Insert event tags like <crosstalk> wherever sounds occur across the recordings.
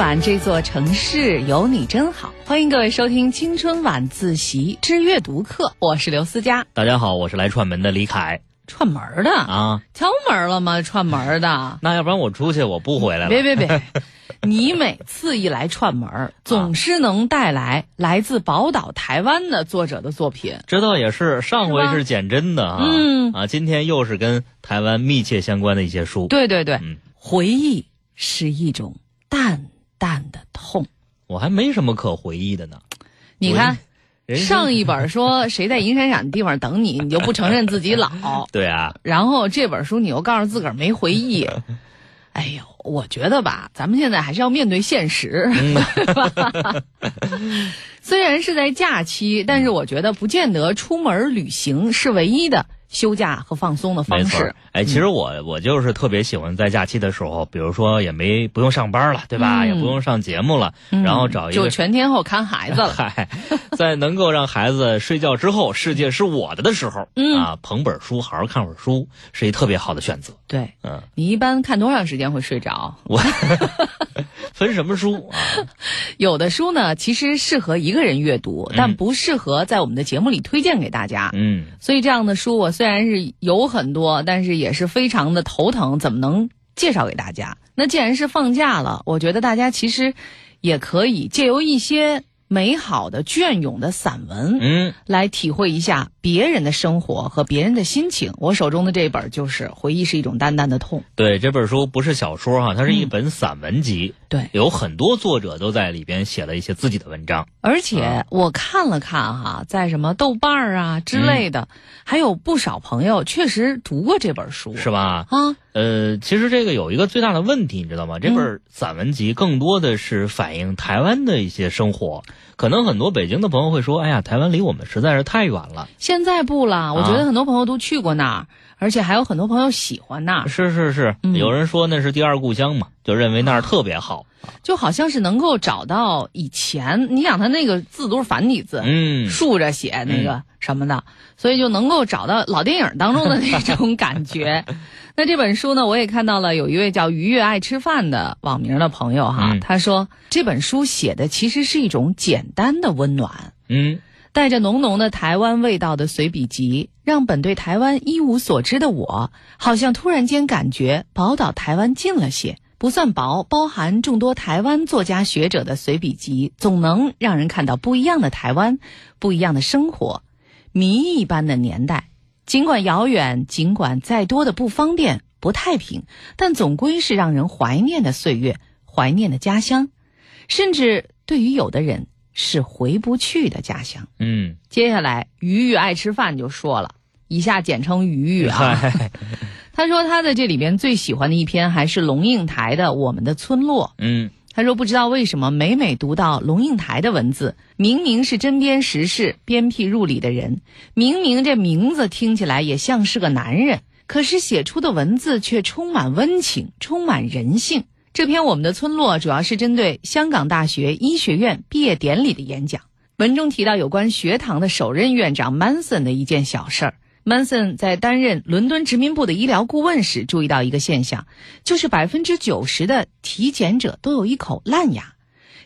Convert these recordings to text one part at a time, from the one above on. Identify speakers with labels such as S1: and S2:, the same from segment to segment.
S1: 晚这座城市有你真好，欢迎各位收听青春晚自习之阅读课，我是刘思佳。
S2: 大家好，我是来串门的李凯
S1: 串门的，
S2: 啊。
S1: 敲门了吗？串门的，<laughs>
S2: 那要不然我出去，我不回来了。
S1: 别别别，<laughs> 你每次一来串门，总是能带来来自宝岛台湾的作者的作品。
S2: 这倒也是，上回
S1: 是
S2: 简真的啊，
S1: 嗯
S2: 啊，今天又是跟台湾密切相关的一些书。
S1: 对对对，
S2: 嗯
S1: 回忆是一种淡淡的痛。
S2: 我还没什么可回忆的呢。
S1: 你看，上一本说 <laughs> 谁在银闪闪的地方等你，你就不承认自己老。<laughs>
S2: 对啊，
S1: 然后这本书你又告诉自个儿没回忆，<laughs> 哎呦，我觉得吧，咱们现在还是要面对现实。虽然是在假期，但是我觉得不见得出门旅行是唯一的休假和放松的方式。。
S2: 哎，其实我我就是特别喜欢在假期的时候，比如说也没不用上班了，对吧？
S1: 嗯
S2: 也不用上节目了，
S1: 嗯
S2: 然后找一个就
S1: 全天候看孩子了。
S2: 嗨，在能够让孩子睡觉之后，世界是我的的时候，
S1: 嗯
S2: 啊，捧本书，好好看会儿书，是一特别好的选择。
S1: 对
S2: 嗯，
S1: 你一般看多长时间会睡着？
S2: 我分什么书啊？<laughs>
S1: 有的书呢，其实适合一个人阅读，但不适合在我们的节目里推荐给大家。
S2: 嗯，
S1: 所以这样的书我虽然是有很多，但是也是非常的头疼，怎么能介绍给大家？那既然是放假了，我觉得大家其实也可以借由一些美好的隽永的散文，
S2: 嗯，
S1: 来体会一下别人的生活和别人的心情。我手中的这本就是《回忆是一种淡淡的痛》。
S2: 对，这本书不是小说哈，它是一本散文集，
S1: 对，
S2: 有很多作者都在里边写了一些自己的文章。
S1: 而且我看了看哈，在什么豆瓣儿啊之类的，还有不少朋友确实读过这本书，
S2: 是吧？
S1: 啊，
S2: 呃，其实这个有一个最大的问题，你知道吗？这本散文集更多的是反映台湾的一些生活。可能很多北京的朋友会说：“哎呀，台湾离我们实在是太远了。
S1: 现在不了，我觉得
S2: 啊
S1: 很多朋友都去过那儿，而且还有很多朋友喜欢那”儿，
S2: 是是是，
S1: 嗯。
S2: 有人说那是第二故乡嘛，就认为那儿特别好。<laughs>
S1: 就好像是能够找到以前，你想他那个字都是繁体字，
S2: 嗯，
S1: 竖着写那个什么的，所以就能够找到老电影当中的那种感觉。<laughs> 那这本书呢，我也看到了有一位叫“愉悦爱吃饭”的网名的朋友哈，
S2: 嗯。
S1: 他说这本书写的其实是一种简单的温暖。
S2: 嗯，
S1: 带着浓浓的台湾味道的随笔集，让本对台湾一无所知的我，好像突然间感觉宝岛台湾近了些。不算薄，包含众多台湾作家学者的随笔集，总能让人看到不一样的台湾，不一样的生活，谜一般的年代。尽管遥远，尽管再多的不方便、不太平，但总归是让人怀念的岁月，怀念的家乡，甚至对于有的人是回不去的家乡。
S2: 嗯，
S1: 接下来，鱼鱼爱吃饭就说了，以下简称鱼鱼啊。<laughs> <laughs> 他说他在这里边最喜欢的一篇还是龙应台的《我们的村落》。
S2: 嗯，
S1: 他说不知道为什么每每读到龙应台的文字，明明是针砭时事、鞭辟入里的人，明明这名字听起来也像是个男人，可是写出的文字却充满温情，充满人性。这篇《我们的村落》主要是针对香港大学医学院毕业典礼的演讲。文中提到有关学堂的首任院长 Manson 的一件小事儿。Manson 在担任伦敦殖民部的医疗顾问时，注意到一个现象，就是百分之九十的体检者都有一口烂牙，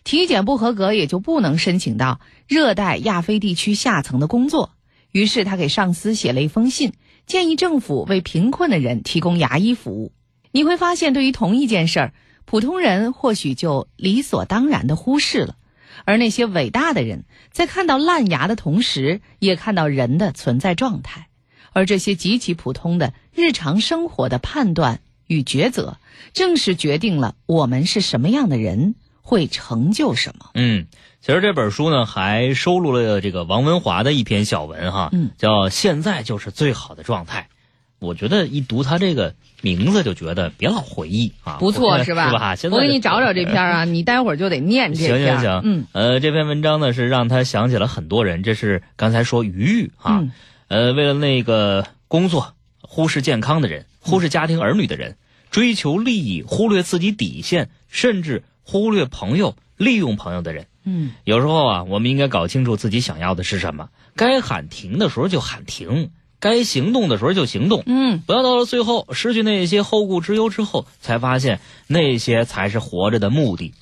S1: 体检不合格也就不能申请到热带亚非地区下层的工作。于是他给上司写了一封信，建议政府为贫困的人提供牙医服务。你会发现，对于同一件事儿，普通人或许就理所当然的忽视了，而那些伟大的人，在看到烂牙的同时，也看到人的存在状态。而这些极其普通的日常生活的判断与抉择，正是决定了我们是什么样的人，会成就什么。
S2: 嗯，其实这本书呢还收录了这个王文华的一篇小文哈，
S1: 嗯
S2: 叫“现在就是最好的状态”。我觉得一读他这个名字就觉得别老回忆啊，
S1: 不错是吧？
S2: 是吧？现在
S1: 我给你找找这篇啊，<laughs> 你待会儿就得念这
S2: 行
S1: 篇。
S2: 行行行，
S1: 嗯
S2: 呃，这篇文章呢是让他想起了很多人，这是刚才说余玉啊，
S1: 嗯
S2: 呃，为了那个工作忽视健康的人，忽视家庭儿女的人，追求利益忽略自己底线，甚至忽略朋友、利用朋友的人。
S1: 嗯
S2: 有时候啊，我们应该搞清楚自己想要的是什么，该喊停的时候就喊停，该行动的时候就行动。
S1: 嗯，
S2: 不要到了最后失去那些后顾之忧之后，才发现那些才是活着的目的。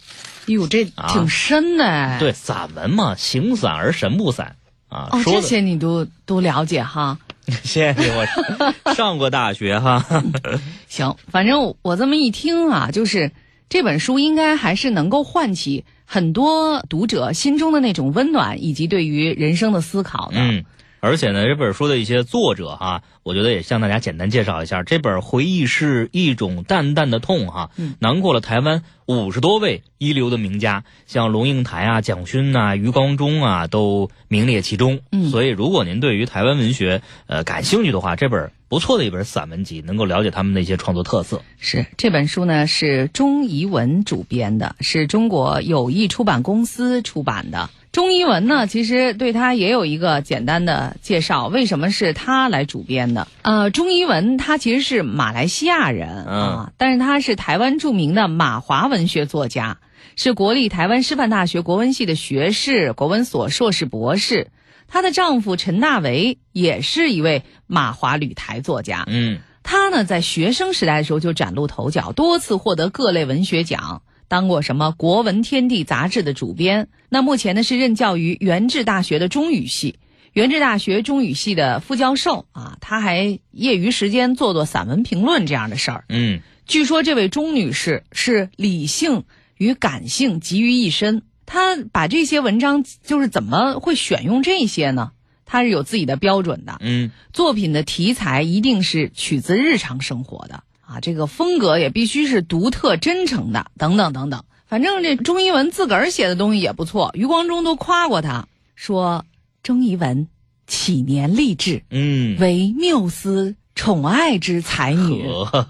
S1: 哟，这挺深的哎。
S2: 对，散文嘛，形散而神不散啊。
S1: 哦，这些你都都了解哈。<laughs>
S2: 谢谢你，我上过大学哈。<laughs>
S1: 行，反正我这么一听啊，就是这本书应该还是能够唤起很多读者心中的那种温暖，以及对于人生的思考的。
S2: 嗯，而且呢，这本书的一些作者哈，我觉得也向大家简单介绍一下。这本回忆是一种淡淡的痛哈，
S1: 嗯
S2: 囊括了台湾五十多位一流的名家，像龙应台啊、蒋勋呐、余光中啊，都名列其中。
S1: 嗯
S2: 所以如果您对于台湾文学呃感兴趣的话，这本不错的一本散文集，能够了解他们的一些创作特色。
S1: 是这本书呢，是钟怡文主编的，是中国友谊出版公司出版的。钟怡文呢，其实对他也有一个简单的介绍，为什么是他来主编的？呃，钟怡文他其实是马来西亚人、
S2: 嗯
S1: 啊，但是他是台湾著名的马华文学作家，是国立台湾师范大学国文系的学士、国文所硕士、博士。她的丈夫陈大为也是一位马华旅台作家。
S2: 嗯
S1: 他呢，在学生时代的时候就崭露头角，多次获得各类文学奖，当过什么《国文天地》杂志的主编。那目前呢，是任教于元智大学的中语系，元智大学中语系的副教授啊。他还业余时间做做散文评论这样的事儿。
S2: 嗯
S1: 据说这位钟女士是理性与感性集于一身。她把这些文章就是怎么会选用这些呢？她是有自己的标准的。
S2: 嗯
S1: 作品的题材一定是取自日常生活的啊，这个风格也必须是独特真诚的，等等等等。反正这钟怡文自个儿写的东西也不错，余光中都夸过他，说钟怡文启年励志，
S2: 嗯，
S1: 为缪斯宠爱之才女。
S2: 呵，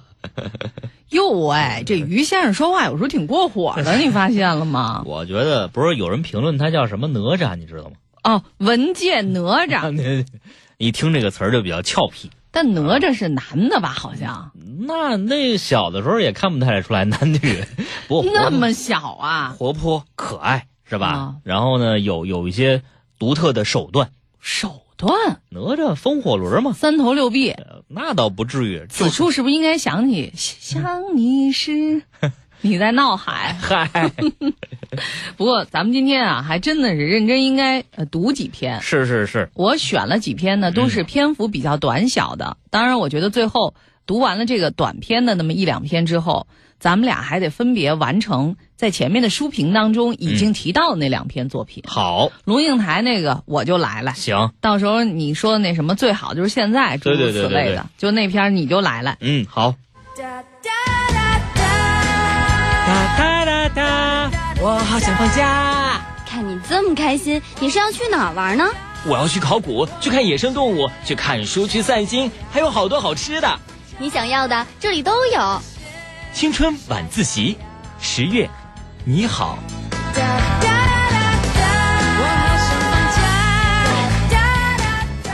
S1: 哟喂，这于先生说话有时候挺过火的，你发现了吗？<laughs>
S2: 我觉得不是有人评论他叫什么哪吒，你知道吗？
S1: 哦，文见哪吒，<laughs>
S2: 一听这个词儿就比较俏皮。
S1: 但哪吒是男的吧？好像
S2: 那那小的时候也看不太出来男女，<laughs> 不过
S1: 那么小啊，
S2: 活泼可爱是吧？
S1: 啊
S2: 然后呢，有有一些独特的手段。
S1: 手段
S2: 哪吒风火轮嘛，
S1: 三头六臂。
S2: 那倒不至于。
S1: 此处是不是应该想起想你时 <laughs> 你在闹海？<laughs>
S2: 嗨，<laughs>
S1: 不过咱们今天啊，还真的是认真应该呃读几篇。
S2: 是是是，
S1: 我选了几篇呢，都是篇幅比较短小的。当然，我觉得最后读完了这个短篇的那么一两篇之后，咱们俩还得分别完成在前面的书评当中已经提到的那两篇作品。
S2: 好，
S1: 龙应台那个我就来了，
S2: 行，
S1: 到时候你说的那什么最好就是现在诸如
S2: 对对对对对
S1: 此类的，就那篇你就来了。
S2: 嗯，好。
S3: 哒
S4: 我好想放假。
S3: 看你这么开心，你是要去哪儿玩呢？
S4: 我要去考古，去看野生动物，去看书，去散心，还有好多好吃的。
S3: 你想要的这里都有。
S4: 青春晚自习，十月，你好。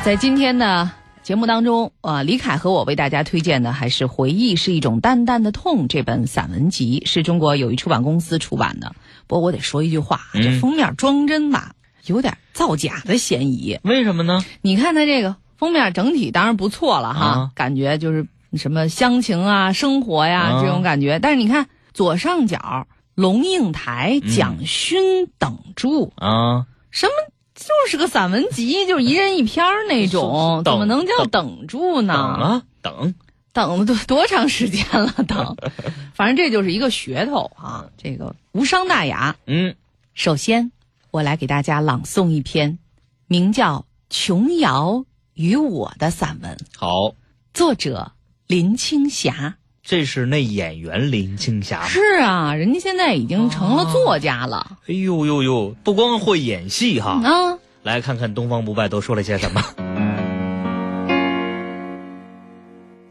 S1: 在今天的节目当中，呃，李凯和我为大家推荐的还是《回忆是一种淡淡的痛》这本散文集，是中国友谊出版公司出版的。不过我得说一句话，
S2: 嗯
S1: 这封面装帧吧，有点造假的嫌疑。
S2: 为什么呢？
S1: 你看它这个封面整体当然不错了哈，
S2: 啊
S1: 感觉就是什么乡情啊、生活呀、
S2: 啊
S1: 这种感觉。但是你看左上角，龙应台、
S2: 嗯
S1: 蒋勋等著，
S2: 啊，
S1: 什么就是个散文集，就是一人一篇儿那种，怎么能叫等住
S2: 等
S1: 呢？
S2: 啊等，<laughs>
S1: 等了多多长时间了？<laughs> 等，反正这就是一个噱头啊，这个无伤大雅。
S2: 嗯，
S1: 首先，我来给大家朗诵一篇名叫《琼瑶与我》的散文，
S2: 好，
S1: 作者林青霞。
S2: 这是那演员林青霞？
S1: 是啊，人家现在已经成了作家了、
S2: 哎呦呦呦，不光会演戏哈，
S1: 啊。
S2: 来看看东方不败都说了些什么。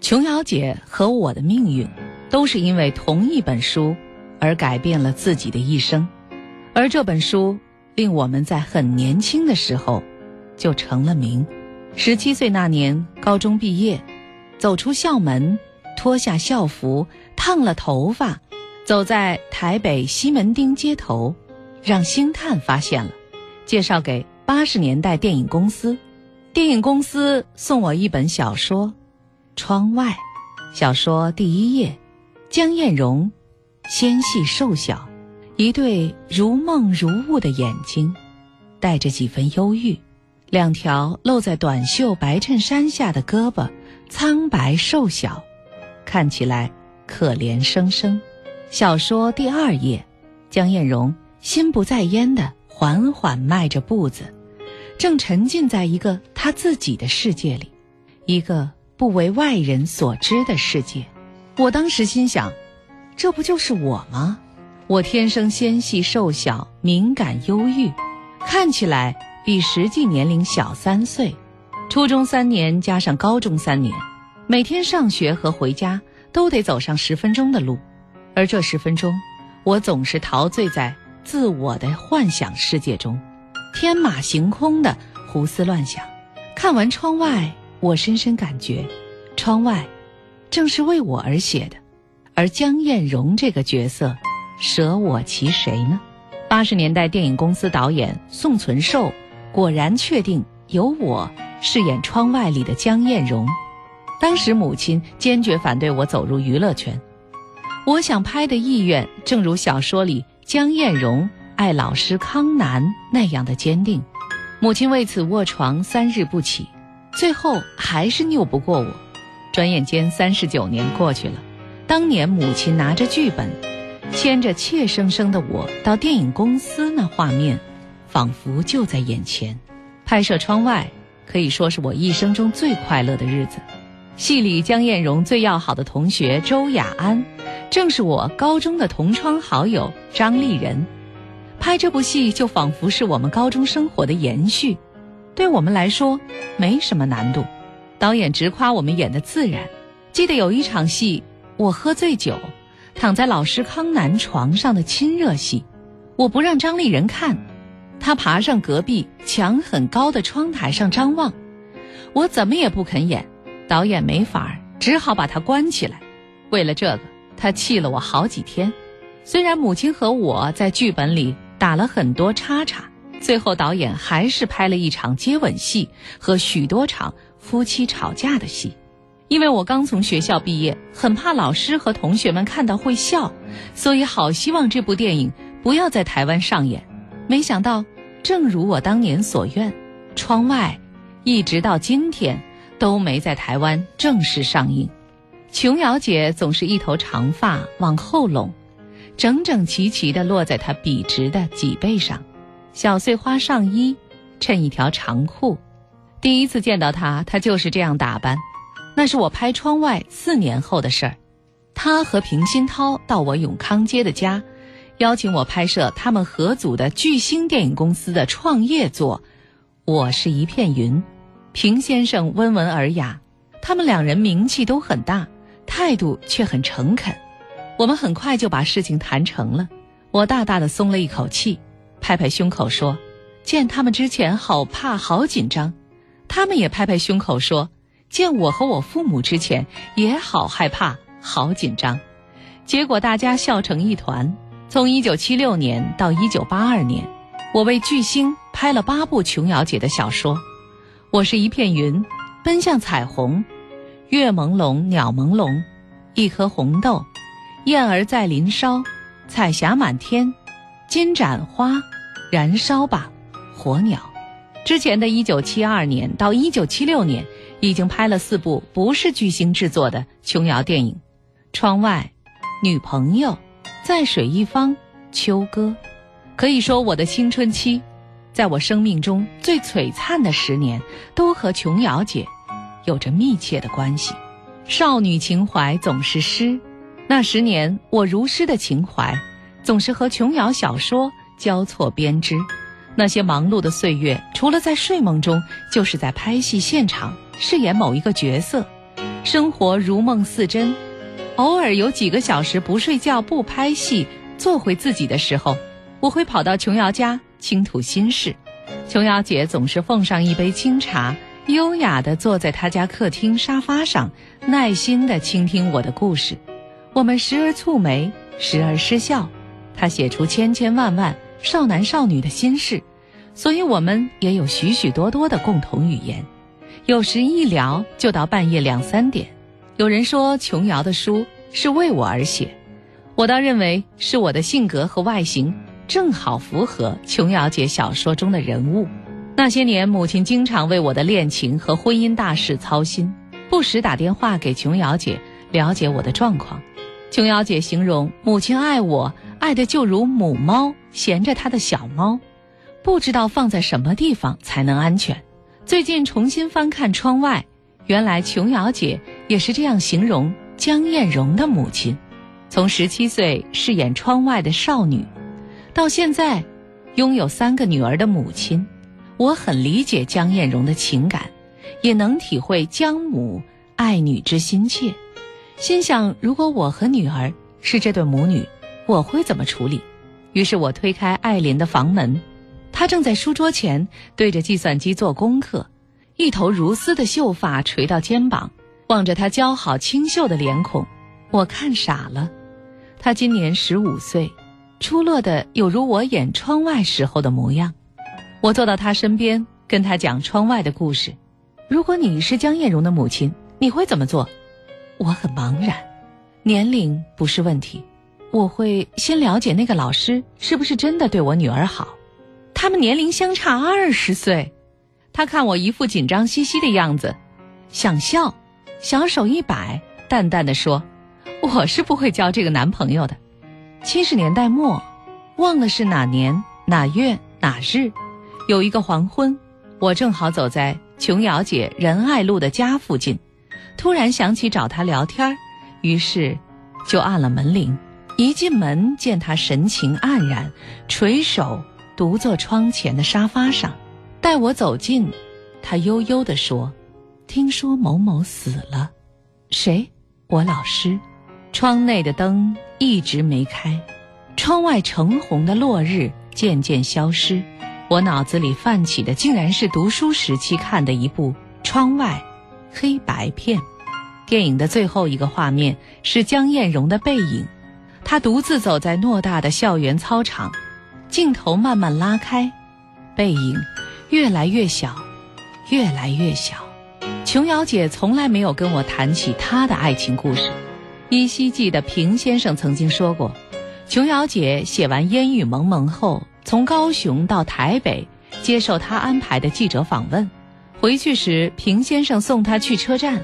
S1: 琼瑶姐和我的命运，都是因为同一本书而改变了自己的一生，而这本书令我们在很年轻的时候就成了名。十七岁那年，高中毕业，走出校门，脱下校服，烫了头发，走在台北西门町街头，让星探发现了，介绍给八十年代电影公司。电影公司送我一本小说。窗外，小说第一页，江艳蓉，纤细瘦小，一对如梦如雾的眼睛，带着几分忧郁，两条露在短袖白衬衫下的胳膊，苍白瘦小，看起来可怜生生。小说第二页，江艳荣心不在焉地缓缓迈着步子，正沉浸在一个他自己的世界里，一个不为外人所知的世界。我当时心想，这不就是我吗？我天生纤细瘦小，敏感忧郁，看起来比实际年龄小三岁。初中三年加上高中三年，每天上学和回家都得走上十分钟的路，而这十分钟，我总是陶醉在自我的幻想世界中，天马行空的胡思乱想。看完窗外，我深深感觉，窗外。正是为我而写的，而江艳荣这个角色，舍我其谁呢？八十年代电影公司导演宋存寿果然确定由我饰演窗外里的江艳荣。当时母亲坚决反对我走入娱乐圈，我想拍的意愿正如小说里江艳荣爱老师康南那样的坚定。母亲为此卧床三日不起，最后还是拗不过我。转眼间，三十九年过去了。当年母亲拿着剧本，牵着怯生生的我到电影公司，那画面，仿佛就在眼前。拍摄《窗外》，可以说是我一生中最快乐的日子。戏里江艳荣最要好的同学周雅安，正是我高中的同窗好友张丽人。拍这部戏，就仿佛是我们高中生活的延续，对我们来说，没什么难度。导演直夸我们演的自然。记得有一场戏，我喝醉酒，躺在老师康南床上的亲热戏，我不让张丽人看，他爬上隔壁墙很高的窗台上张望，我怎么也不肯演，导演没法儿只好把他关起来。为了这个，他气了我好几天。虽然母亲和我在剧本里打了很多叉叉，最后导演还是拍了一场接吻戏和许多场。夫妻吵架的戏，因为我刚从学校毕业，很怕老师和同学们看到会笑，所以好希望这部电影不要在台湾上演。没想到，正如我当年所愿，《窗外》一直到今天都没在台湾正式上映。琼瑶姐总是一头长发往后拢，整整齐齐地落在她笔直的脊背上，小碎花上衣衬一条长裤。第一次见到他，他就是这样打扮。那是我拍《窗外》四年后的事儿。他和平鑫涛到我永康街的家，邀请我拍摄他们合组的巨星电影公司的创业作《我是一片云》。平先生温文尔雅，他们两人名气都很大，态度却很诚恳。我们很快就把事情谈成了，我大大的松了一口气，拍拍胸口说：“见他们之前好怕，好紧张。”他们也拍拍胸口说：“见我和我父母之前也好害怕，好紧张。”结果大家笑成一团。从一九七六年到一九八二年，我为巨星拍了八部琼瑶姐的小说。我是一片云，奔向彩虹，月朦胧，鸟朦胧，一颗红豆，燕儿在林梢，彩霞满天，金盏花，燃烧吧，火鸟。之前的一九七二年到一九七六年，已经拍了四部不是巨星制作的琼瑶电影，《窗外》《女朋友》《在水一方》《秋歌》，可以说我的青春期，在我生命中最璀璨的十年，都和琼瑶姐有着密切的关系。少女情怀总是诗，那十年我如诗的情怀，总是和琼瑶小说交错编织。那些忙碌的岁月，除了在睡梦中，就是在拍戏现场饰演某一个角色，生活如梦似真。偶尔有几个小时不睡觉、不拍戏，做回自己的时候，我会跑到琼瑶家倾吐心事。琼瑶姐总是奉上一杯清茶，优雅地坐在她家客厅沙发上，耐心地倾听我的故事。我们时而蹙眉，时而失笑。她写出千千万万。少男少女的心事，所以我们也有许许多多的共同语言。有时一聊就到半夜两三点。有人说琼瑶的书是为我而写，我倒认为是我的性格和外形正好符合琼瑶姐小说中的人物。那些年，母亲经常为我的恋情和婚姻大事操心，不时打电话给琼瑶姐了解我的状况。琼瑶姐形容母亲爱我，爱的就如母猫衔着她的小猫，不知道放在什么地方才能安全。最近重新翻看窗外，原来琼瑶姐也是这样形容江艳蓉的母亲。从十七岁饰演窗外的少女，到现在拥有三个女儿的母亲，我很理解江艳蓉的情感，也能体会江母爱女之心切。心想，如果我和女儿是这对母女，我会怎么处理？于是我推开艾琳的房门，她正在书桌前对着计算机做功课，一头如丝的秀发垂到肩膀，望着她姣好清秀的脸孔，我看傻了。她今年十五岁，出落的有如我演窗外时候的模样。我坐到他身边，跟他讲窗外的故事。如果你是江艳蓉的母亲，你会怎么做？我很茫然。年龄不是问题，我会先了解那个老师是不是真的对我女儿好。他们年龄相差二十岁。他看我一副紧张兮兮的样子，想笑，小手一摆，淡淡的说。我是不会交这个男朋友的。七十年代末，忘了是哪年哪月哪日，有一个黄昏，我正好走在琼瑶姐仁爱路的家附近，突然想起找她聊天于是就按了门铃。一进门见她神情黯然，垂手独坐窗前的沙发上。待我走近，她悠悠地说：“听说某某死了，谁？我老师。”窗内的灯一直没开，窗外橙红的落日渐渐消失，我脑子里泛起的竟然是读书时期看的一部《窗外》黑白片。电影的最后一个画面是江艳蓉的背影，她独自走在偌大的校园操场，镜头慢慢拉开，背影越来越小，越来越小。琼瑶姐从来没有跟我谈起她的爱情故事。依稀记得平先生曾经说过，琼瑶姐写完《烟雨蒙蒙》后，从高雄到台北接受他安排的记者访问。回去时，平先生送她去车站，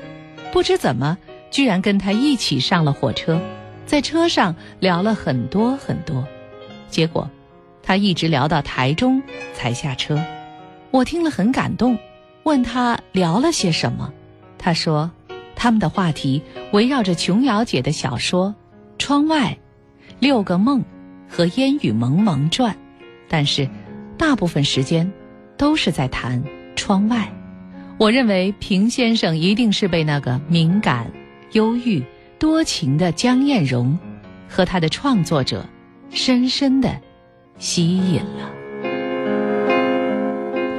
S1: 不知怎么，居然跟他一起上了火车，在车上聊了很多很多。结果，他一直聊到台中才下车。我听了很感动，问他聊了些什么，他说。他们的话题围绕着琼瑶姐的小说《窗外》《六个梦》和《烟雨蒙蒙传》，但是大部分时间都是在谈窗外。我认为平先生一定是被那个敏感、忧郁、多情的江艳蓉和他的创作者深深的吸引了。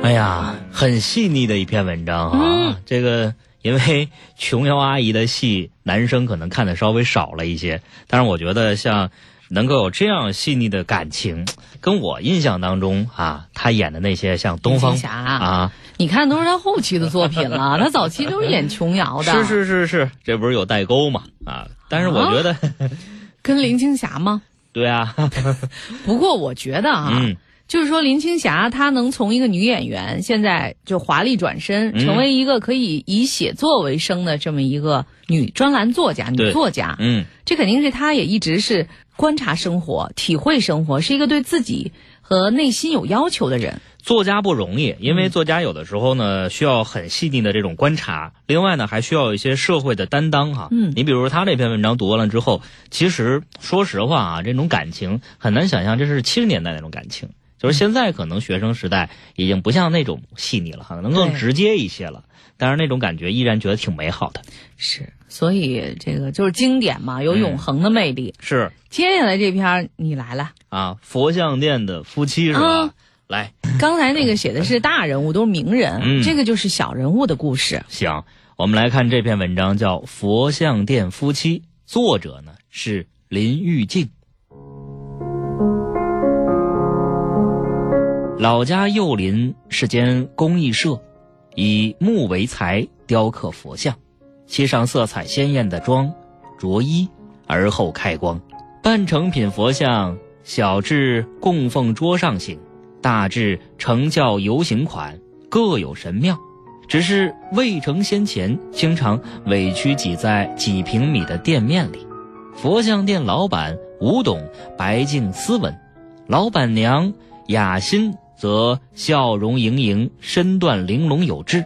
S2: 哎呀，很细腻的一篇文章啊，这个。因为琼瑶阿姨的戏，男生可能看的稍微少了一些，但是我觉得像能够有这样细腻的感情，跟我印象当中啊，她演的那些像东方
S1: 侠
S2: 啊，
S1: 你看都是他后期的作品了，他早期都是演琼瑶的，<laughs>
S2: 是是是是，这不是有代沟嘛啊？但是我觉得
S1: 跟林青霞吗？<laughs>
S2: 对啊，<laughs>
S1: 不过我觉得啊。就是说，林青霞她能从一个女演员，现在就华丽转身，成为一个可以以写作为生的这么一个女专栏作家、女作家。
S2: 嗯，
S1: 这肯定是她也一直是观察生活、体会生活，是一个对自己和内心有要求的人。
S2: 作家不容易，因为作家有的时候呢需要很细腻的这种观察，另外呢还需要一些社会的担当哈。
S1: 嗯，
S2: 你比如说他这篇文章读完了之后，其实说实话啊，这种感情很难想象这是七十年代那种感情。就是现在可能学生时代已经不像那种细腻了，可能更直接一些了。但是那种感觉依然觉得挺美好的。
S1: 是，所以这个就是经典嘛，有永恒的魅力。
S2: 是。
S1: 接下来这篇你来了
S2: 啊，佛像殿的夫妻是吧？来，
S1: 刚才那个写的是大人物，都是名人，这个就是小人物的故事。
S2: 行，我们来看这篇文章，叫《佛像殿夫妻》，作者呢是林玉静。老家右邻是间工艺社，以木为材雕刻佛像，漆上色彩鲜艳的妆着衣，而后开光，半成品佛像，小至供奉桌上型，大至成教游行款，各有神妙。只是未成先前，经常委屈挤在几平米的店面里。佛像店老板吴董白净斯文，老板娘雅欣则笑容盈盈，身段玲珑有致。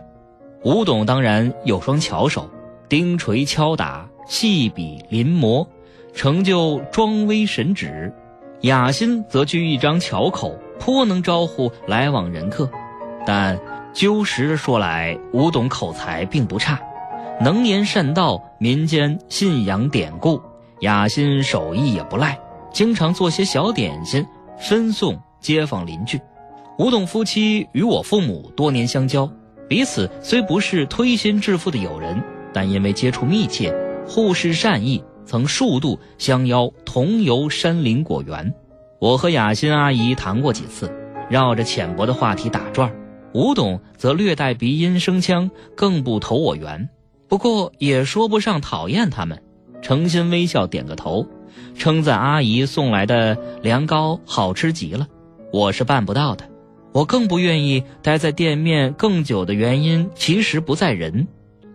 S2: 吴董当然有双巧手，钉锤敲打，细笔临摹。成就庄威神旨，雅欣则具一张巧口，颇能招呼来往人客。但究实说来，吴董口才并不差，能言善道，民间信仰典故。雅欣手艺也不赖，经常做些小点心分送街坊邻居。吴董夫妻与我父母多年相交，彼此虽不是推心置腹的友人，但因为接触密切，互视善意。曾数度相邀同游山林果园，我和雅欣阿姨谈过几次，绕着浅薄的话题打转吴董则略带鼻音声腔，更不投我缘。不过也说不上讨厌他们，诚心微笑点个头，称赞阿姨送来的凉糕好吃极了。我是办不到的，我更不愿意待在店面更久的原因，其实不在人，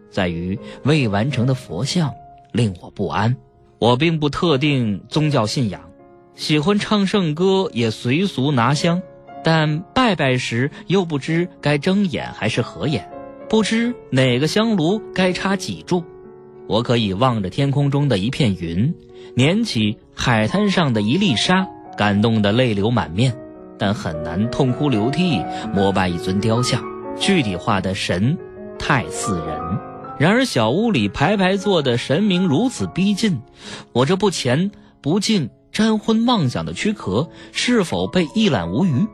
S2: 在于未完成的佛像。令我不安。我并不特定宗教信仰，喜欢唱圣歌，也随俗拿香，但拜拜时又不知该睁眼还是合眼，不知哪个香炉该插几柱。我可以望着天空中的一片云，捻起海滩上的一粒沙，感动得泪流满面，但很难痛哭流涕膜拜一尊雕像。具体化的神，太似人。然而小屋里排排坐的神明如此逼近，我这不虔不敬、沾昏妄想的躯壳是否被一览无余？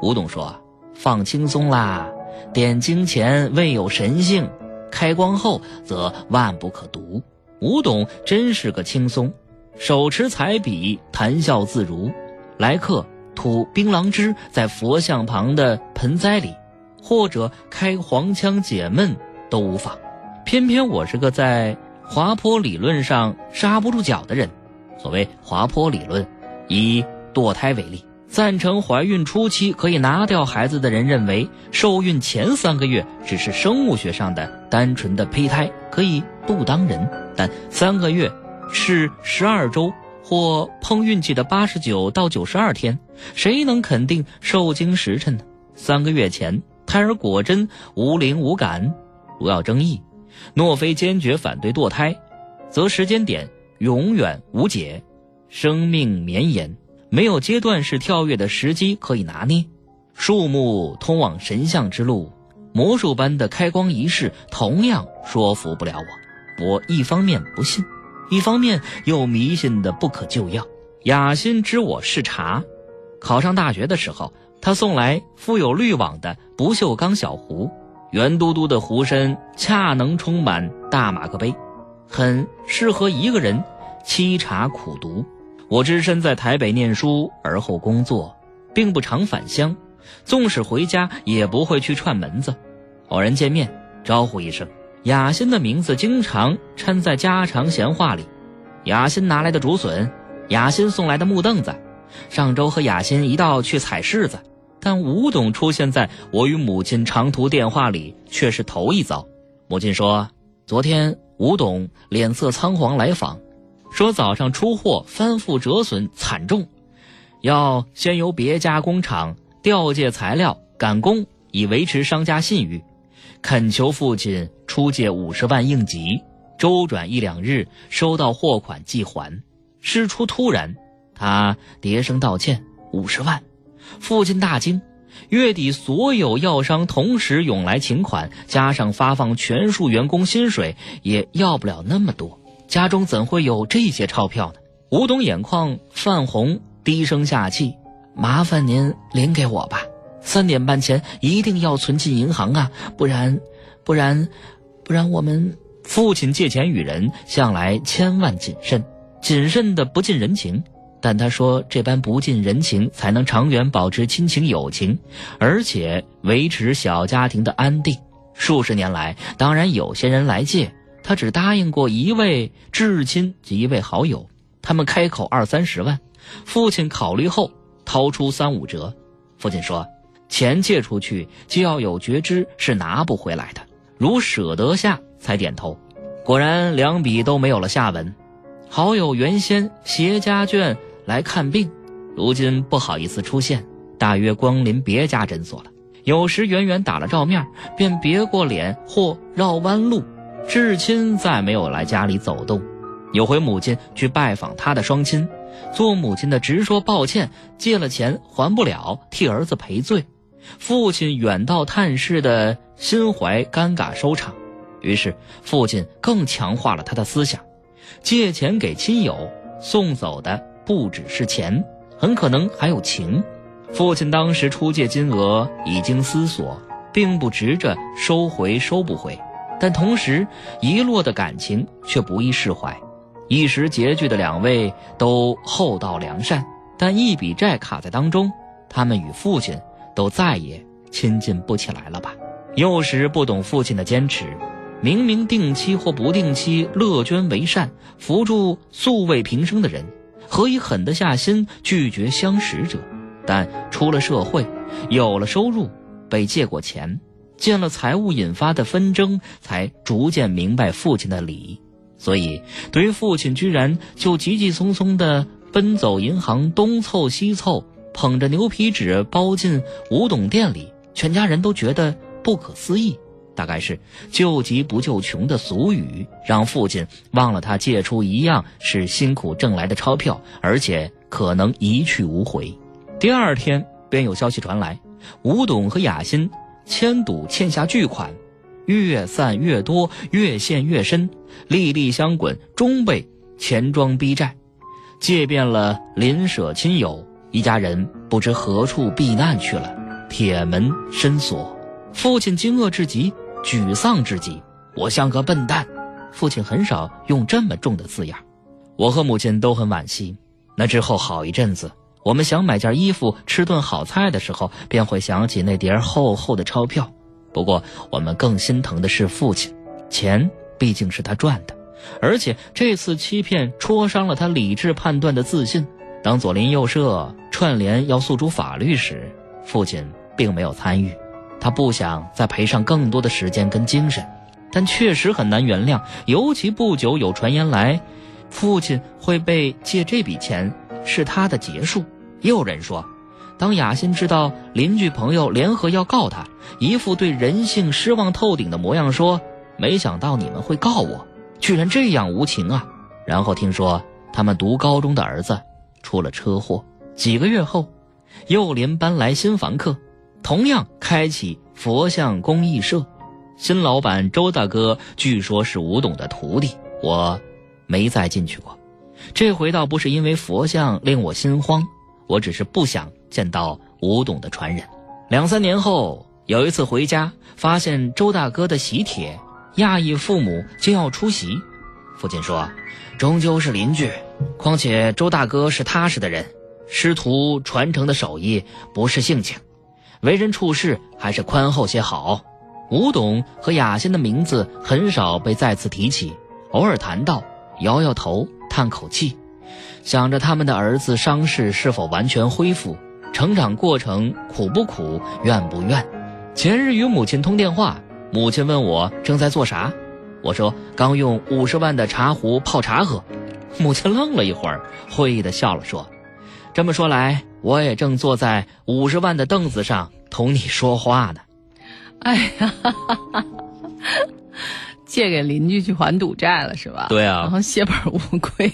S2: 吴董说：“放轻松啦，点睛前未有神性，开光后则万不可读。”吴董真是个轻松，手持彩笔，谈笑自如。来客吐槟榔汁在佛像旁的盆栽里，或者开黄腔解闷都无妨。偏偏我是个在滑坡理论上刹不住脚的人。所谓滑坡理论，以堕胎为例，赞成怀孕初期可以拿掉孩子的人认为，受孕前三个月只是生物学上的单纯的胚胎，可以不当人；但三个月是十二周或碰运气的八十九到九十二天，谁能肯定受精时辰呢？三个月前胎儿果真无灵无感，不要争议。若非坚决反对堕胎，则时间点永远无解，生命绵延，没有阶段式跳跃的时机可以拿捏。树木通往神像之路，魔术般的开光仪式同样说服不了我。我一方面不信，一方面又迷信的不可救药。雅欣知我是茶，考上大学的时候，他送来附有滤网的不锈钢小壶。圆嘟嘟的壶身恰能充满大马克杯，很适合一个人沏茶苦读。我只身在台北念书，而后工作，并不常返乡。纵使回家，也不会去串门子。偶然见面，招呼一声，雅欣的名字经常掺在家常闲话里。雅欣拿来的竹笋，雅欣送来的木凳子，上周和雅欣一道去采柿子。但吴董出现在我与母亲长途电话里却是头一遭。母亲说，昨天吴董脸色仓皇来访，说早上出货翻覆折损惨重，要先由别家工厂调借材料赶工，以维持商家信誉，恳求父亲出借五十万应急，周转一两日收到货款即还。事出突然，他叠声道歉，五十万。父亲大惊，月底所有药商同时涌来请款，加上发放全数员工薪水，也要不了那么多。家中怎会有这些钞票呢？吴董眼眶泛红，低声下气：“麻烦您领给我吧，三点半前一定要存进银行啊，不然，不然，不然我们父亲借钱与人向来千万谨慎，谨慎的不近人情。”但他说，这般不近人情，才能长远保持亲情友情，而且维持小家庭的安定。数十年来，当然有些人来借，他只答应过一位至亲及一位好友，他们开口二三十万，父亲考虑后掏出三五折。父亲说：“钱借出去就要有觉知，是拿不回来的。”如舍得下，才点头。果然，两笔都没有了下文。好友原先携家眷来看病，如今不好意思出现，大约光临别家诊所了。有时远远打了照面，便别过脸或绕弯路。至亲再没有来家里走动。有回母亲去拜访他的双亲，做母亲的直说抱歉，借了钱还不了，替儿子赔罪。父亲远道探视的心怀尴尬收场，于是父亲更强化了他的思想：借钱给亲友，送走的不只是钱，很可能还有情。父亲当时出借金额已经思索，并不执着收回收不回，但同时遗落的感情却不易释怀。一时拮据的两位都厚道良善，但一笔债卡在当中，他们与父亲。都再也亲近不起来了吧？幼时不懂父亲的坚持，明明定期或不定期乐捐为善，扶助素未平生的人，何以狠得下心拒绝相识者？但出了社会，有了收入，被借过钱，见了财务引发的纷争，才逐渐明白父亲的理。所以，对于父亲居然就急急匆匆地奔走银行，东凑西凑。捧着牛皮纸包进古董店里，全家人都觉得不可思议。大概是救急不救穷的俗语，让父亲忘了他借出一样是辛苦挣来的钞票，而且可能一去无回。第二天便有消息传来，吴董和雅欣签赌欠下巨款，越散越多，越陷越深，粒粒相滚，终被钱庄逼债，借遍了邻舍亲友。一家人不知何处避难去了，铁门深锁。父亲惊愕至极，沮丧至极。我像个笨蛋。父亲很少用这么重的字眼。我和母亲都很惋惜。那之后好一阵子，我们想买件衣服、吃顿好菜的时候，便会想起那叠厚厚的钞票。不过，我们更心疼的是父亲。钱毕竟是他赚的，而且这次欺骗戳伤了他理智判断的自信。当左邻右舍串联要诉诸法律时，父亲并没有参与，他不想再赔上更多的时间跟精神，但确实很难原谅。尤其不久有传言来，父亲会被借这笔钱是他的结束。也有人说，当雅欣知道邻居朋友联合要告他，一副对人性失望透顶的模样，说：“没想到你们会告我，居然这样无情啊！”然后听说他们读高中的儿子。出了车祸，几个月后，幼林搬来新房客，同样开启佛像公益社。新老板周大哥据说是吴董的徒弟，我没再进去过。这回倒不是因为佛像令我心慌，我只是不想见到吴董的传人。两三年后，有一次回家，发现周大哥的喜帖，讶异父母就要出席。父亲说：“终究是邻居。”况且周大哥是踏实的人，师徒传承的手艺不是性情，为人处事还是宽厚些好。吴董和雅欣的名字很少被再次提起，偶尔谈到，摇摇头，叹口气，想着他们的儿子伤势是否完全恢复，成长过程苦不苦，怨不怨。前日与母亲通电话，母亲问我正在做啥，我说刚用五十万的茶壶泡茶喝。母亲愣了一会儿，会意的笑了，说：“这么说来，我也正坐在五十万的凳子上同你说话呢。”
S1: 哎呀，借给邻居去还赌债了是吧？
S2: 对啊，
S1: 然后血本无归，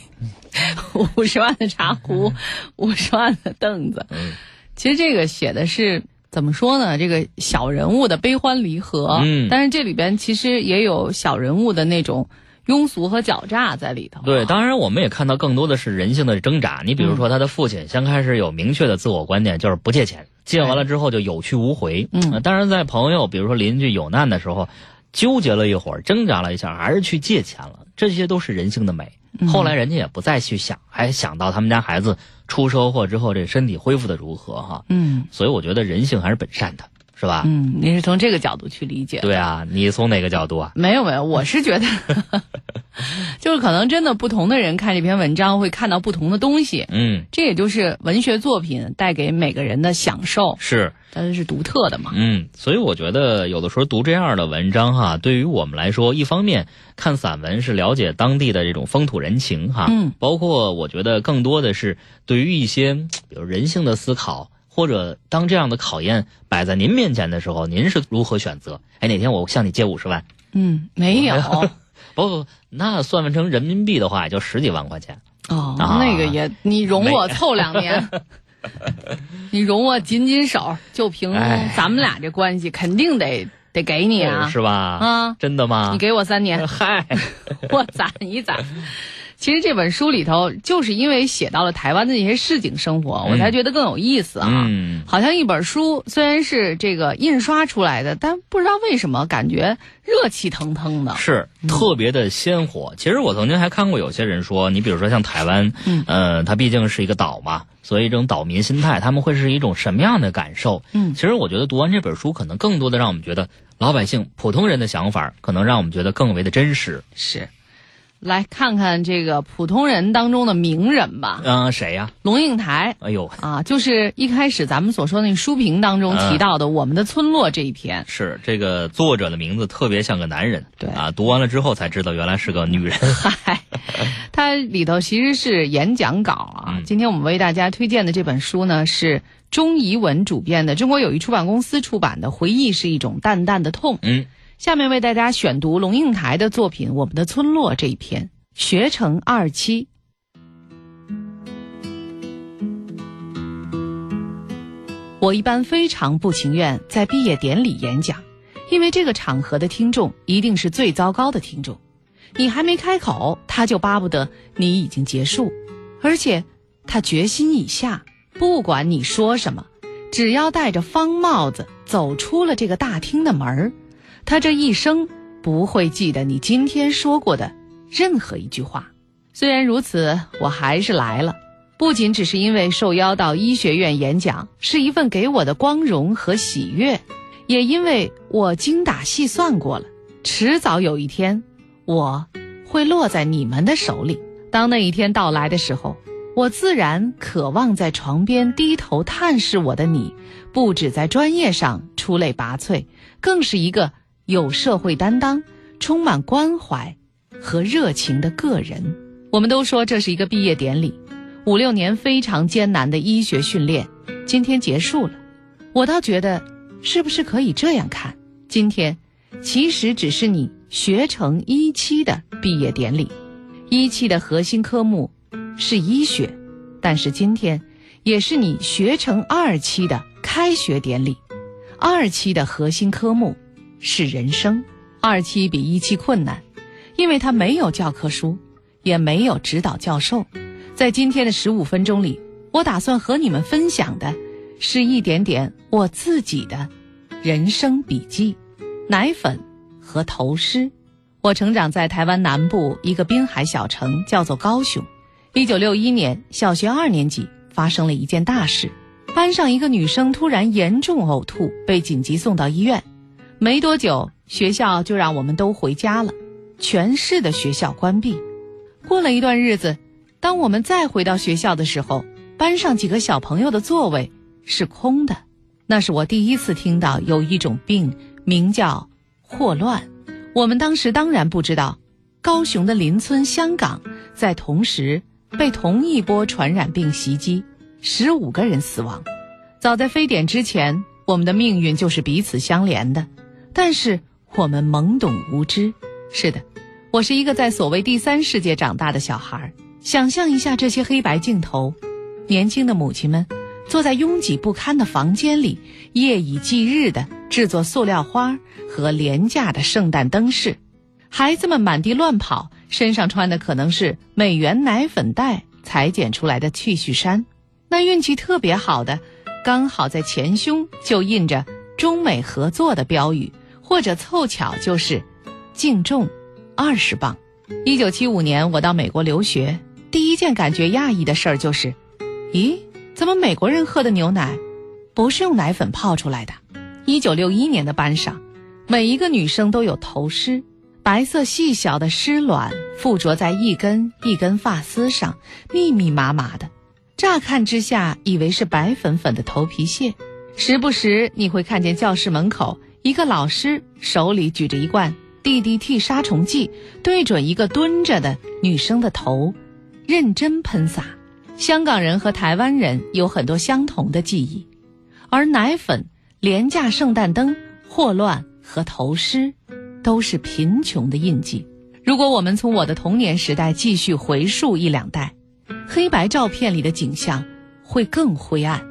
S1: 五十万的茶壶，五十万的凳子。
S2: 嗯，
S1: 其实这个写的是怎么说呢？这个小人物的悲欢离合，
S2: 嗯，
S1: 但是这里边其实也有小人物的那种。庸俗和狡诈在里头。
S2: 对，当然我们也看到更多的是人性的挣扎。你比如说，他的父亲先开始有明确的自我观念，就是不借钱，借完了之后就有去无回。
S1: 嗯，
S2: 当然在朋友，比如说邻居有难的时候，纠结了一会儿，挣扎了一下，还是去借钱了。这些都是人性的美。后来人家也不再去想，还想到他们家孩子出车祸之后这身体恢复的如何哈。
S1: 嗯，
S2: 所以我觉得人性还是本善的。是吧？
S1: 嗯，你是从这个角度去理解？
S2: 对啊，你从哪个角度啊？
S1: 没有没有，我是觉得，<laughs> 就是可能真的不同的人看这篇文章会看到不同的东西，
S2: 嗯，
S1: 这也就是文学作品带给每个人的享受，
S2: 是，
S1: 它是独特的嘛。
S2: 嗯，所以我觉得有的时候读这样的文章哈，对于我们来说，一方面看散文是了解当地的这种风土人情哈，
S1: 嗯，
S2: 包括我觉得更多的是对于一些比如人性的思考。或者当这样的考验摆在您面前的时候，您是如何选择？哎，哪天我向你借五十万？
S1: 嗯，没有。<laughs>
S2: 不不，那算算成人民币的话，也就十几万块钱。
S1: 哦，
S2: 啊
S1: 那个也，你容我凑两年，<laughs> 你容我紧紧手，就凭
S2: 哎
S1: 咱们俩这关系，肯定得得给你啊，
S2: 是吧？
S1: 啊，
S2: 真的吗？
S1: 你给我三年，
S2: 嗨，<laughs>
S1: 我攒一攒。其实这本书里头，就是因为写到了台湾的那些市井生活，我才觉得更有意思啊。
S2: 嗯，
S1: 好像一本书虽然是这个印刷出来的，但不知道为什么感觉热气腾腾的。
S2: 是特别的鲜活。其实我曾经还看过有些人说，你比如说像台湾，
S1: 嗯
S2: 呃，它毕竟是一个岛嘛，所以这种岛民心态，他们会是一种什么样的感受？
S1: 嗯
S2: 其实我觉得读完这本书，可能更多的让我们觉得老百姓、普通人的想法，可能让我们觉得更为的真实。
S1: 是，来看看这个普通人当中的名人吧。
S2: 嗯、谁呀？
S1: 龙应台
S2: 哎呦，
S1: 啊，就是一开始咱们所说那书评当中提到的《我们的村落》这一篇。
S2: 是这个作者的名字特别像个男人，
S1: 对
S2: 啊，读完了之后才知道原来是个女人。
S1: 嗨，它里头其实是演讲稿啊。
S2: 嗯
S1: 今天我们为大家推荐的这本书呢，是钟怡文主编的，中国友谊出版公司出版的《回忆是一种淡淡的痛》。
S2: 嗯，
S1: 下面为大家选读龙应台的作品《我们的村落》这一篇，学成二期。我一般非常不情愿在毕业典礼演讲，因为这个场合的听众一定是最糟糕的听众。你还没开口，他就巴不得你已经结束，而且他决心已下，不管你说什么，只要戴着方帽子走出了这个大厅的门儿，他这一生不会记得你今天说过的任何一句话。虽然如此，我还是来了，不仅只是因为受邀到医学院演讲是一份给我的光荣和喜悦，也因为我精打细算过了，迟早有一天，我会落在你们的手里。当那一天到来的时候，我自然渴望在床边低头探视我的你，不止在专业上出类拔萃，更是一个有社会担当、充满关怀和热情的个人。我们都说这是一个毕业典礼，五六年非常艰难的医学训练，今天结束了。我倒觉得，是不是可以这样看？今天其实只是你学成一期的毕业典礼，一期的核心科目是医学，但是今天也是你学成二期的开学典礼。二期的核心科目是人生，二期比一期困难，因为它没有教科书，也没有指导教授。在今天的十五分钟里，我打算和你们分享的是一点点我自己的人生笔记、奶粉和头虱。我成长在台湾南部一个滨海小城，叫做高雄。一九六一年，小学二年级发生了一件大事，班上一个女生突然严重呕吐，被紧急送到医院。没多久，学校就让我们都回家了，全市的学校关闭。过了一段日子，当我们再回到学校的时候，班上几个小朋友的座位是空的。那是我第一次听到有一种病名叫霍乱。我们当时当然不知道，高雄的邻村香港在同时被同一波传染病袭击，十五个人死亡。早在非典之前，我们的命运就是彼此相连的，但是我们懵懂无知。是的，我是一个在所谓第三世界长大的小孩。想象一下这些黑白镜头，年轻的母亲们坐在拥挤不堪的房间里，夜以继日地制作塑料花和廉价的圣诞灯饰。孩子们满地乱跑，身上穿的可能是美元奶粉袋裁剪出来的 T 恤衫。那运气特别好的，刚好在前胸就印着中美合作的标语，或者凑巧就是净重二十磅。一九七五年，我到美国留学，第一件感觉讶异的事儿就是，咦，怎么美国人喝的牛奶不是用奶粉泡出来的？一九六一年的班上，每一个女生都有头虱，白色细小的虱卵附着在一根一根发丝上，密密麻麻的。乍看之下，以为是白粉粉的头皮屑。时不时你会看见教室门口一个老师手里举着一罐 DDT 杀虫剂，对准一个蹲着的女生的头，认真喷洒。香港人和台湾人有很多相同的记忆，而奶粉、廉价圣诞灯、霍乱和头虱，都是贫穷的印记。如果我们从我的童年时代继续回溯一两代，黑白照片里的景象会更灰暗。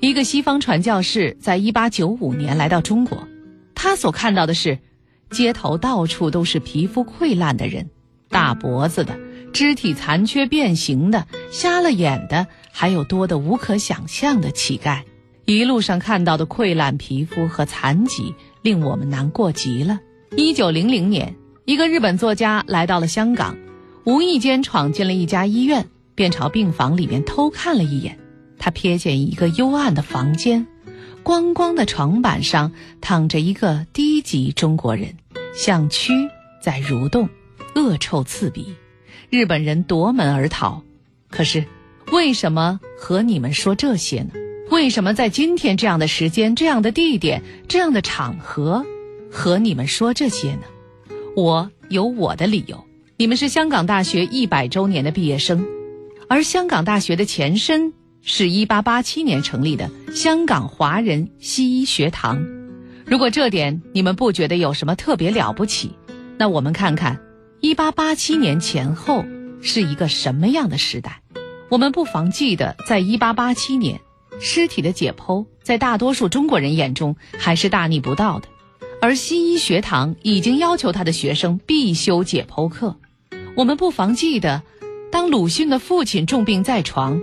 S1: 一个西方传教士在一八九五年来到中国，他所看到的是，街头到处都是皮肤溃烂的人，大脖子的、肢体残缺变形的、瞎了眼的，还有多的无可想象的乞丐。一路上看到的溃烂皮肤和残疾，令我们难过极了。一九零零年，一个日本作家来到了香港，无意间闯进了一家医院，便朝病房里面偷看了一眼。他瞥见一个幽暗的房间，光光的床板上躺着一个低级中国人，像蛆在蠕动，恶臭刺鼻。日本人夺门而逃。可是，为什么和你们说这些呢？为什么在今天这样的时间、这样的地点、这样的场合，和你们说这些呢？我有我的理由。你们是香港大学一百周年的毕业生，而香港大学的前身。是一八八七年成立的香港华人西医学堂。如果这点你们不觉得有什么特别了不起，那我们看看一八八七年前后是一个什么样的时代。我们不妨记得，在一八八七年，尸体的解剖在大多数中国人眼中还是大逆不道的，而西医学堂已经要求他的学生必修解剖课。我们不妨记得，当鲁迅的父亲重病在床。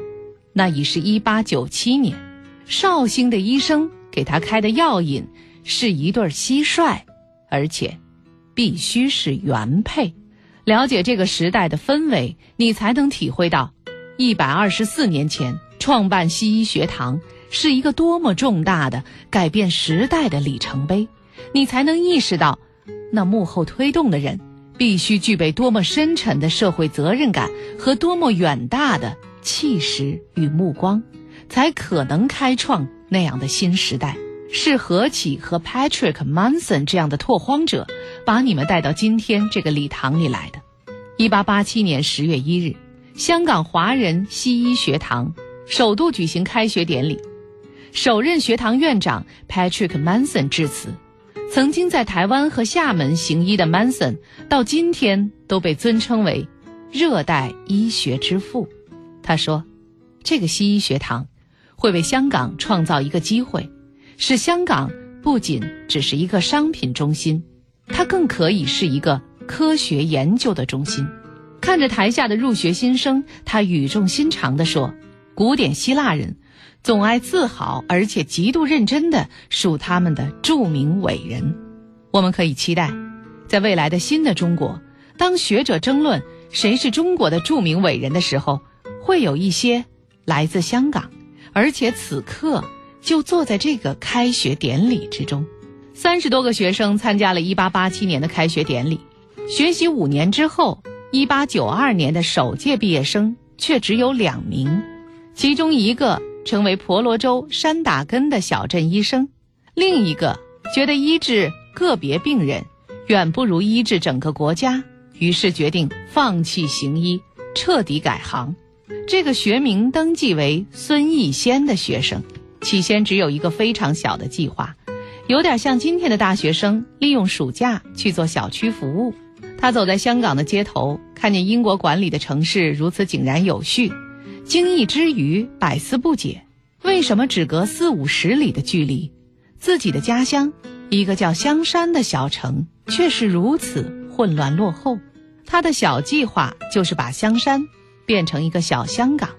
S1: 那已是一八九七年，绍兴的医生给他开的药引是一对蟋蟀，而且必须是原配。了解这个时代的氛围，你才能体会到，一百二十四年前创办西医学堂是一个多么重大的改变时代的里程碑。你才能意识到，那幕后推动的人必须具备多么深沉的社会责任感和多么远大的。气势与目光，才可能开创那样的新时代。是何启和 Patrick Manson 这样的拓荒者，把你们带到今天这个礼堂里来的。一八八七年十月一日，香港华人西医学堂首度举行开学典礼，首任学堂院长 Patrick Manson 致辞。曾经在台湾和厦门行医的 Manson，到今天都被尊称为热带医学之父。他说：“这个西医学堂会为香港创造一个机会，使香港不仅只是一个商品中心，它更可以是一个科学研究的中心。”看着台下的入学新生，他语重心长地说：“古典希腊人总爱自豪而且极度认真地数他们的著名伟人。我们可以期待，在未来的新的中国，当学者争论谁是中国的著名伟人的时候。”会有一些来自香港，而且此刻就坐在这个开学典礼之中。三十多个学生参加了1887年的开学典礼，学习五年之后，1892年的首届毕业生却只有两名，其中一个成为婆罗洲山打根的小镇医生，另一个觉得医治个别病人远不如医治整个国家，于是决定放弃行医，彻底改行。这个学名登记为孙逸仙的学生，起先只有一个非常小的计划，有点像今天的大学生利用暑假去做小区服务。他走在香港的街头，看见英国管理的城市如此井然有序，惊异之余百思不解：为什么只隔四五十里的距离，自己的家乡一个叫香山的小城却是如此混乱落后？他的小计划就是把香山。变成一个小香港，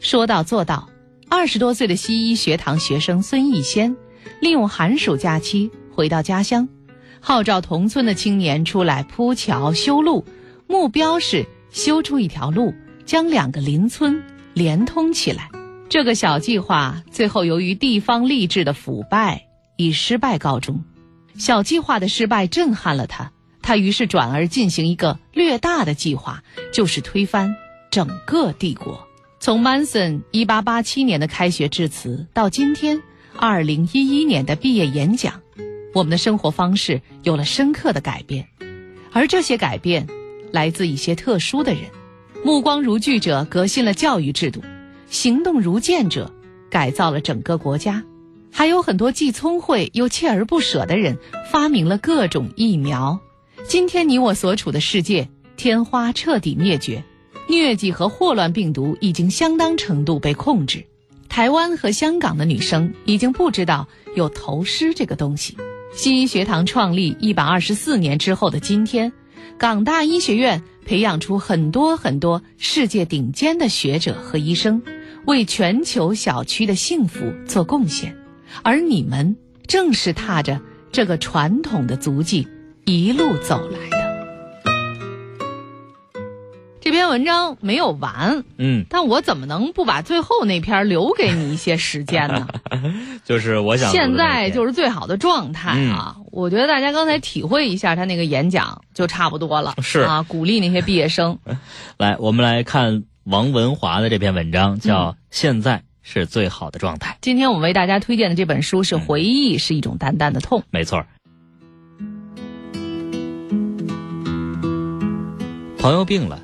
S1: 说到做到。二十多岁的西医学堂学生孙逸仙，利用寒暑假期回到家乡，号召同村的青年出来铺桥修路，目标是修出一条路，将两个邻村连通起来。这个小计划最后由于地方吏治的腐败以失败告终。小计划的失败震撼了他，他于是转而进行一个略大的计划，就是推翻整个帝国。从 Manson 一八八七年的开学致辞到今天二零一一年的毕业演讲，我们的生活方式有了深刻的改变，而这些改变来自一些特殊的人。目光如炬者革新了教育制度，行动如剑者改造了整个国家，还有很多既聪慧又锲而不舍的人发明了各种疫苗。今天你我所处的世界，天花彻底灭绝，疟疾和霍乱病毒已经相当程度被控制。台湾和香港的女生已经不知道有头虱这个东西。西医学堂创立一百二十四年之后的今天，港大医学院。培养出很多很多世界顶尖的学者和医生，为全球小区的幸福做贡献，而你们正是踏着这个传统的足迹一路走来的。篇文章没有完，
S2: 嗯，
S1: 但我怎么能不把最后那篇留给你一些时间呢？<laughs>
S2: 就是我想
S1: 现在就是最好的状态啊！我觉得大家刚才体会一下他那个演讲就差不多了，
S2: 是
S1: 啊，鼓励那些毕业生。<laughs>
S2: 来，我们来看王文华的这篇文章，叫《现在是最好的状态》。
S1: 今天我们为大家推荐的这本书是《回忆是一种淡淡的痛》。
S2: 没错。朋友病了，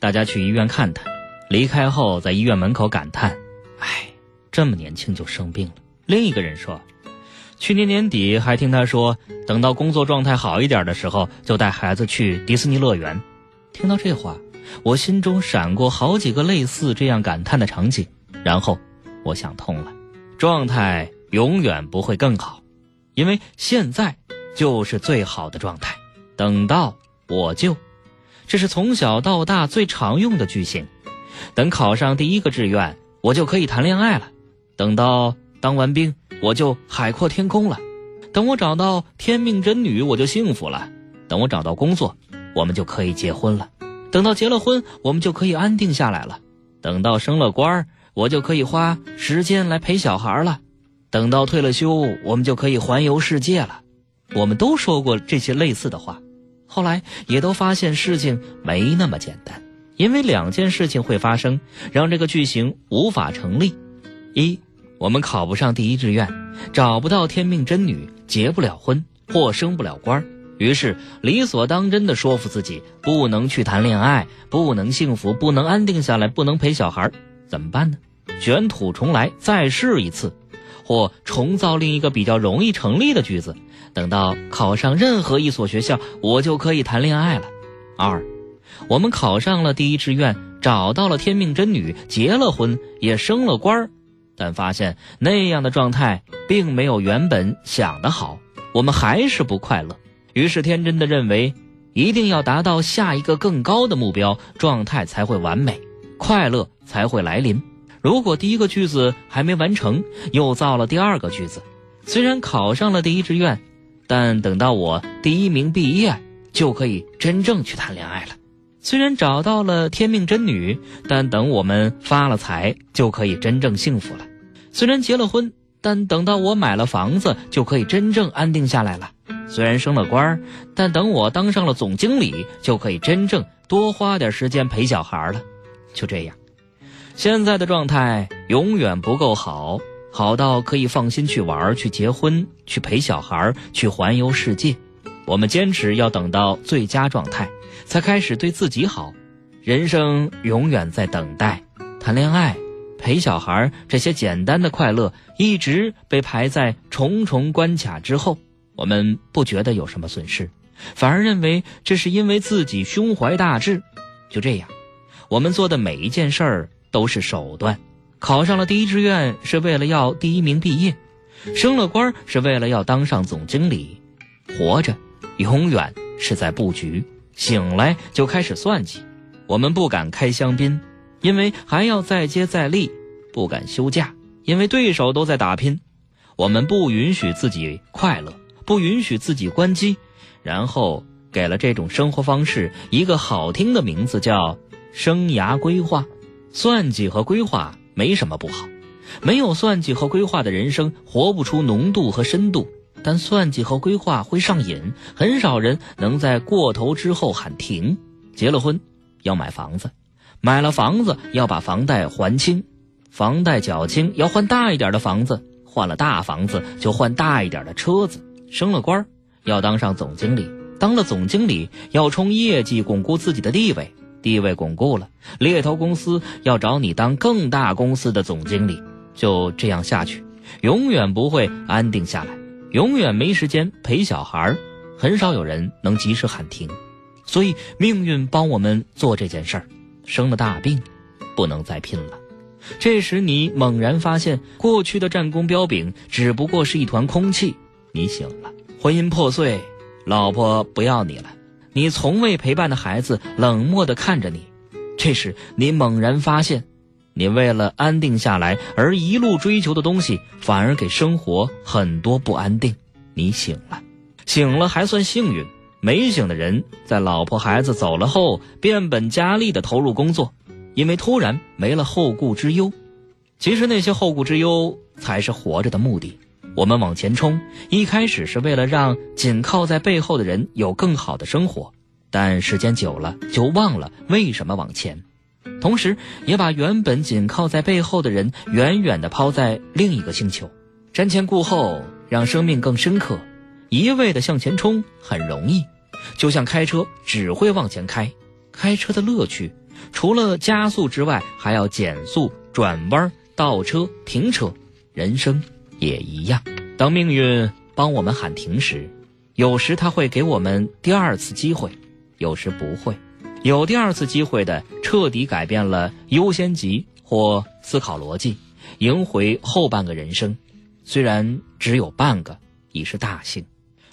S2: 大家去医院看他，离开后在医院门口感叹：“哎，这么年轻就生病了。”另一个人说。去年年底还听他说，等到工作状态好一点的时候，就带孩子去迪士尼乐园。听到这话，我心中闪过好几个类似这样感叹的场景，然后我想通了，状态永远不会更好，因为现在就是最好的状态。等到我就，这是从小到大最常用的句型。等考上第一个志愿，我就可以谈恋爱了。等到当完兵。我就海阔天空了，等我找到天命真女，我就幸福了；等我找到工作，我们就可以结婚了；等到结了婚，我们就可以安定下来了；等到升了官我就可以花时间来陪小孩了；等到退了休，我们就可以环游世界了。我们都说过这些类似的话，后来也都发现事情没那么简单，因为两件事情会发生，让这个句型无法成立：一。我们考不上第一志愿，找不到天命真女，结不了婚或升不了官于是理所当真的说服自己不能去谈恋爱，不能幸福，不能安定下来，不能陪小孩怎么办呢？卷土重来，再试一次，或重造另一个比较容易成立的句子。等到考上任何一所学校，我就可以谈恋爱了。二，我们考上了第一志愿，找到了天命真女，结了婚，也升了官儿。但发现那样的状态并没有原本想的好，我们还是不快乐。于是天真的认为，一定要达到下一个更高的目标，状态才会完美，快乐才会来临。如果第一个句子还没完成，又造了第二个句子。虽然考上了第一志愿，但等到我第一名毕业，就可以真正去谈恋爱了。虽然找到了天命真女，但等我们发了财，就可以真正幸福了。虽然结了婚，但等到我买了房子，就可以真正安定下来了。虽然升了官但等我当上了总经理，就可以真正多花点时间陪小孩了。就这样，现在的状态永远不够好，好到可以放心去玩、去结婚、去陪小孩、去环游世界。我们坚持要等到最佳状态，才开始对自己好。人生永远在等待，谈恋爱。陪小孩这些简单的快乐一直被排在重重关卡之后，我们不觉得有什么损失，反而认为这是因为自己胸怀大志。就这样，我们做的每一件事儿都是手段。考上了第一志愿是为了要第一名毕业，升了官是为了要当上总经理。活着，永远是在布局。醒来就开始算计。我们不敢开香槟。因为还要再接再厉，不敢休假，因为对手都在打拼。我们不允许自己快乐，不允许自己关机，然后给了这种生活方式一个好听的名字，叫生涯规划。算计和规划没什么不好，没有算计和规划的人生，活不出浓度和深度。但算计和规划会上瘾，很少人能在过头之后喊停。结了婚，要买房子，买了房子要把房贷还清，房贷缴清要换大一点的房子，换了大房子就换大一点的车子。升了官要当上总经理，当了总经理要冲业绩巩固自己的地位，地位巩固了，猎头公司要找你当更大公司的总经理。就这样下去，永远不会安定下来。永远没时间陪小孩很少有人能及时喊停，所以命运帮我们做这件事儿，生了大病，不能再拼了。这时你猛然发现，过去的战功彪炳只不过是一团空气。你醒了，婚姻破碎，老婆不要你了，你从未陪伴的孩子冷漠地看着你。这时你猛然发现。你为了安定下来而一路追求的东西，反而给生活很多不安定。你醒了，醒了还算幸运；没醒的人，在老婆孩子走了后，变本加厉地投入工作，因为突然没了后顾之忧。其实那些后顾之忧才是活着的目的。我们往前冲，一开始是为了让紧靠在背后的人有更好的生活，但时间久了就忘了为什么往前。同时，也把原本紧靠在背后的人远远地抛在另一个星球，瞻前顾后，让生命更深刻。一味地向前冲很容易，就像开车只会往前开。开车的乐趣，除了加速之外，还要减速、转弯、倒车、停车。人生也一样，当命运帮我们喊停时，有时他会给我们第二次机会，有时不会。有第二次机会的，彻底改变了优先级或思考逻辑，赢回后半个人生。虽然只有半个，已是大幸。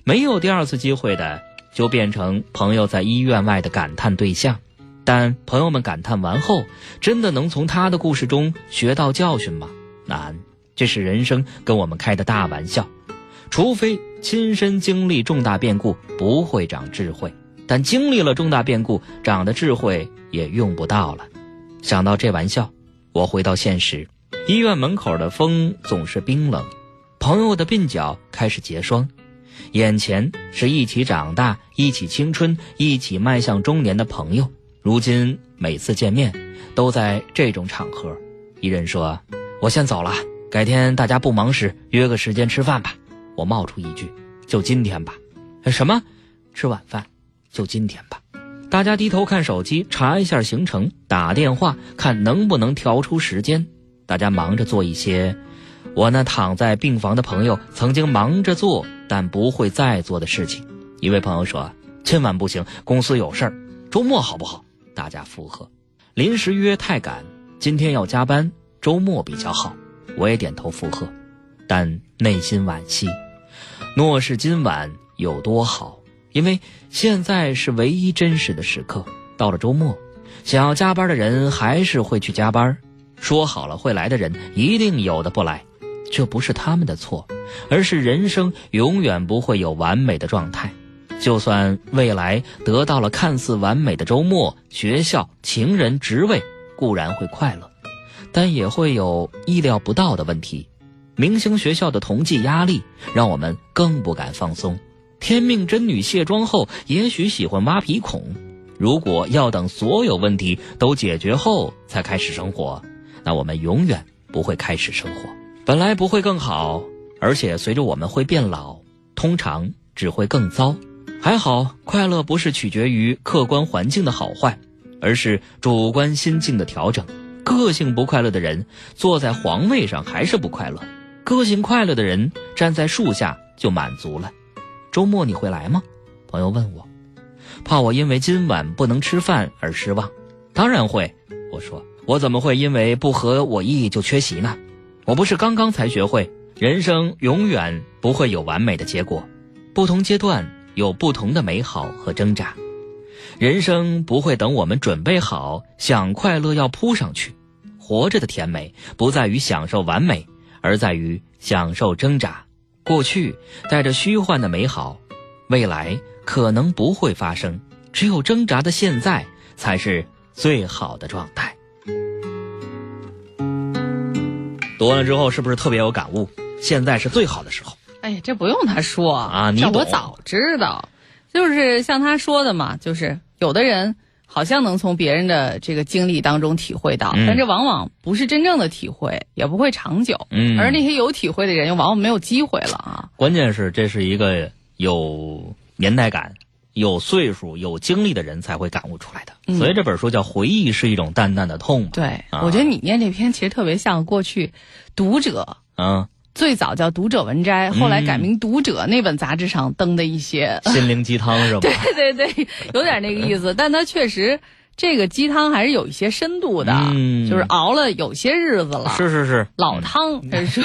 S2: 没有第二次机会的，就变成朋友在医院外的感叹对象。但朋友们感叹完后，真的能从他的故事中学到教训吗？难。这是人生跟我们开的大玩笑。除非亲身经历重大变故，不会长智慧。但经历了重大变故，长的智慧也用不到了。想到这玩笑，我回到现实。医院门口的风总是冰冷，朋友的鬓角开始结霜，眼前是一起长大、一起青春、一起迈向中年的朋友。如今每次见面，都在这种场合。一人说：“我先走了，改天大家不忙时约个时间吃饭吧。”我冒出一句：“就今天吧。”什么？吃晚饭？就今天吧，大家低头看手机，查一下行程，打电话看能不能调出时间。大家忙着做一些我那躺在病房的朋友曾经忙着做但不会再做的事情。一位朋友说：“今晚不行，公司有事儿，周末好不好？”大家附和。临时约太赶，今天要加班，周末比较好。我也点头附和，但内心惋惜。若是今晚有多好。因为现在是唯一真实的时刻。到了周末，想要加班的人还是会去加班，说好了会来的人一定有的不来。这不是他们的错，而是人生永远不会有完美的状态。就算未来得到了看似完美的周末，学校、情人、职位固然会快乐，但也会有意料不到的问题。明星学校的同济压力，让我们更不敢放松。天命真女卸妆后，也许喜欢挖鼻孔。如果要等所有问题都解决后才开始生活，那我们永远不会开始生活。本来不会更好，而且随着我们会变老，通常只会更糟。还好，快乐不是取决于客观环境的好坏，而是主观心境的调整。个性不快乐的人坐在皇位上还是不快乐，个性快乐的人站在树下就满足了。周末你会来吗？朋友问我，怕我因为今晚不能吃饭而失望。当然会，我说，我怎么会因为不合我意就缺席呢？我不是刚刚才学会，人生永远不会有完美的结果，不同阶段有不同的美好和挣扎。人生不会等我们准备好，想快乐要扑上去。活着的甜美不在于享受完美，而在于享受挣扎。过去带着虚幻的美好，未来可能不会发生。只有挣扎的现在，才是最好的状态。读完了之后是不是特别有感悟？现在是最好的时候。
S1: 哎呀，这不用他说
S2: 啊你
S1: 我早知道。就是像他说的嘛，就是有的人好像能从别人的这个经历当中体会到，
S2: 嗯
S1: 但这往往不是真正的体会，也不会长久。
S2: 嗯
S1: 而那些有体会的人，又往往没有机会了啊。
S2: 关键是这是一个有年代感、有岁数、有经历的人才会感悟出来的。
S1: 嗯
S2: 所以这本书叫《回忆是一种淡淡的痛》。
S1: 对，
S2: 啊
S1: 我觉得你念这篇其实特别像过去读者。
S2: 嗯，
S1: 最早叫《读者文摘》，后来改名《读者》那本杂志上登的一些，<laughs>
S2: 心灵鸡汤是吧？<laughs>
S1: 对对对，有点那个意思。但它确实这个鸡汤还是有一些深度的，
S2: 嗯
S1: 就是熬了有些日子了。
S2: 是是是，
S1: 老汤，这属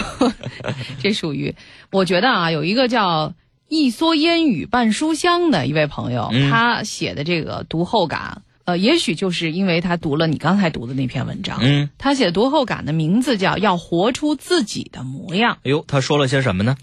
S1: <laughs> 这属于，我觉得啊，有一个叫一蓑烟雨半书香的一位朋友，
S2: 嗯
S1: 他写的这个读后感，呃，也许就是因为他读了你刚才读的那篇文章，
S2: 嗯，
S1: 他写的读后感的名字叫《要活出自己的模样》。
S2: 哎呦，他说了些什么呢？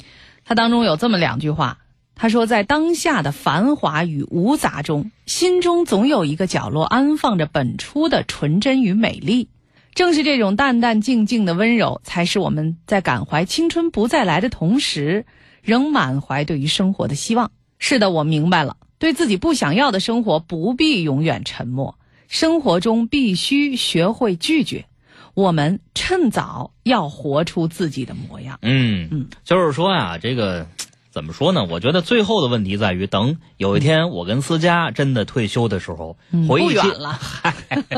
S1: 他当中有这么两句话，他说，在当下的繁华与芜杂中，心中总有一个角落安放着本初的纯真与美丽。正是这种淡淡静静的温柔，才使我们在感怀青春不再来的同时，仍满怀对于生活的希望。是的，我明白了，对自己不想要的生活，不必永远沉默。生活中必须学会拒绝。我们趁早要活出自己的模样。
S2: 嗯
S1: 嗯，
S2: 就是说呀，这个怎么说呢？我觉得最后的问题在于，等有一天我跟思佳真的退休的时候，
S1: 嗯
S2: 回忆今
S1: 不远了。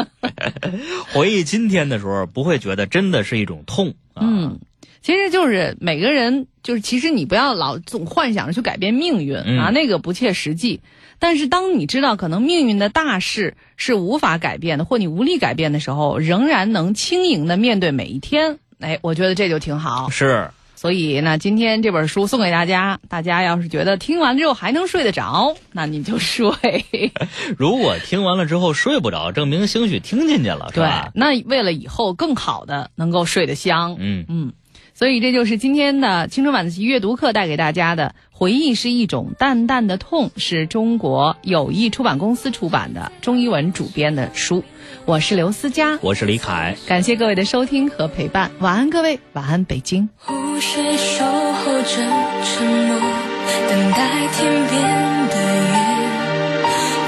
S1: <laughs>
S2: 回忆今天的时候，不会觉得真的是一种痛啊。
S1: 嗯，其实就是每个人，就是其实你不要老总幻想着去改变命运、
S2: 嗯
S1: 啊，那个不切实际。但是当你知道可能命运的大事是无法改变的，或你无力改变的时候，仍然能轻盈的面对每一天，哎，我觉得这就挺好。
S2: 是，
S1: 所以呢，今天这本书送给大家，大家要是觉得听完之后还能睡得着，那你就睡。
S2: 如果听完了之后睡不着，证明兴许听进去了，是
S1: 对
S2: 吧？，
S1: 那为了以后更好的能够睡得香，
S2: 嗯
S1: 嗯，所以这就是今天的青春晚自习阅读课带给大家的回忆是一种淡淡的痛，是中国友谊出版公司出版的钟一文主编的书。我是刘思佳，
S2: 我是李凯。
S1: 感谢各位的收听和陪伴，晚安各位，晚安北京。
S5: 湖水守候着沉默，等待天边的月。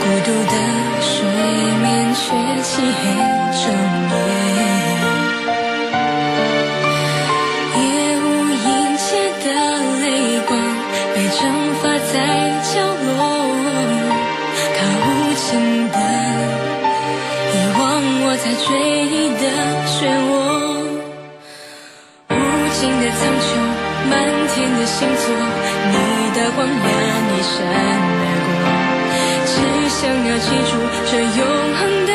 S5: 孤独的水面却漆黑整夜。蒸发在角落，它无情的遗忘我在追忆的漩涡。无尽的苍穹，满天的星座，你的光亮一闪而过，只想要记住这永恒的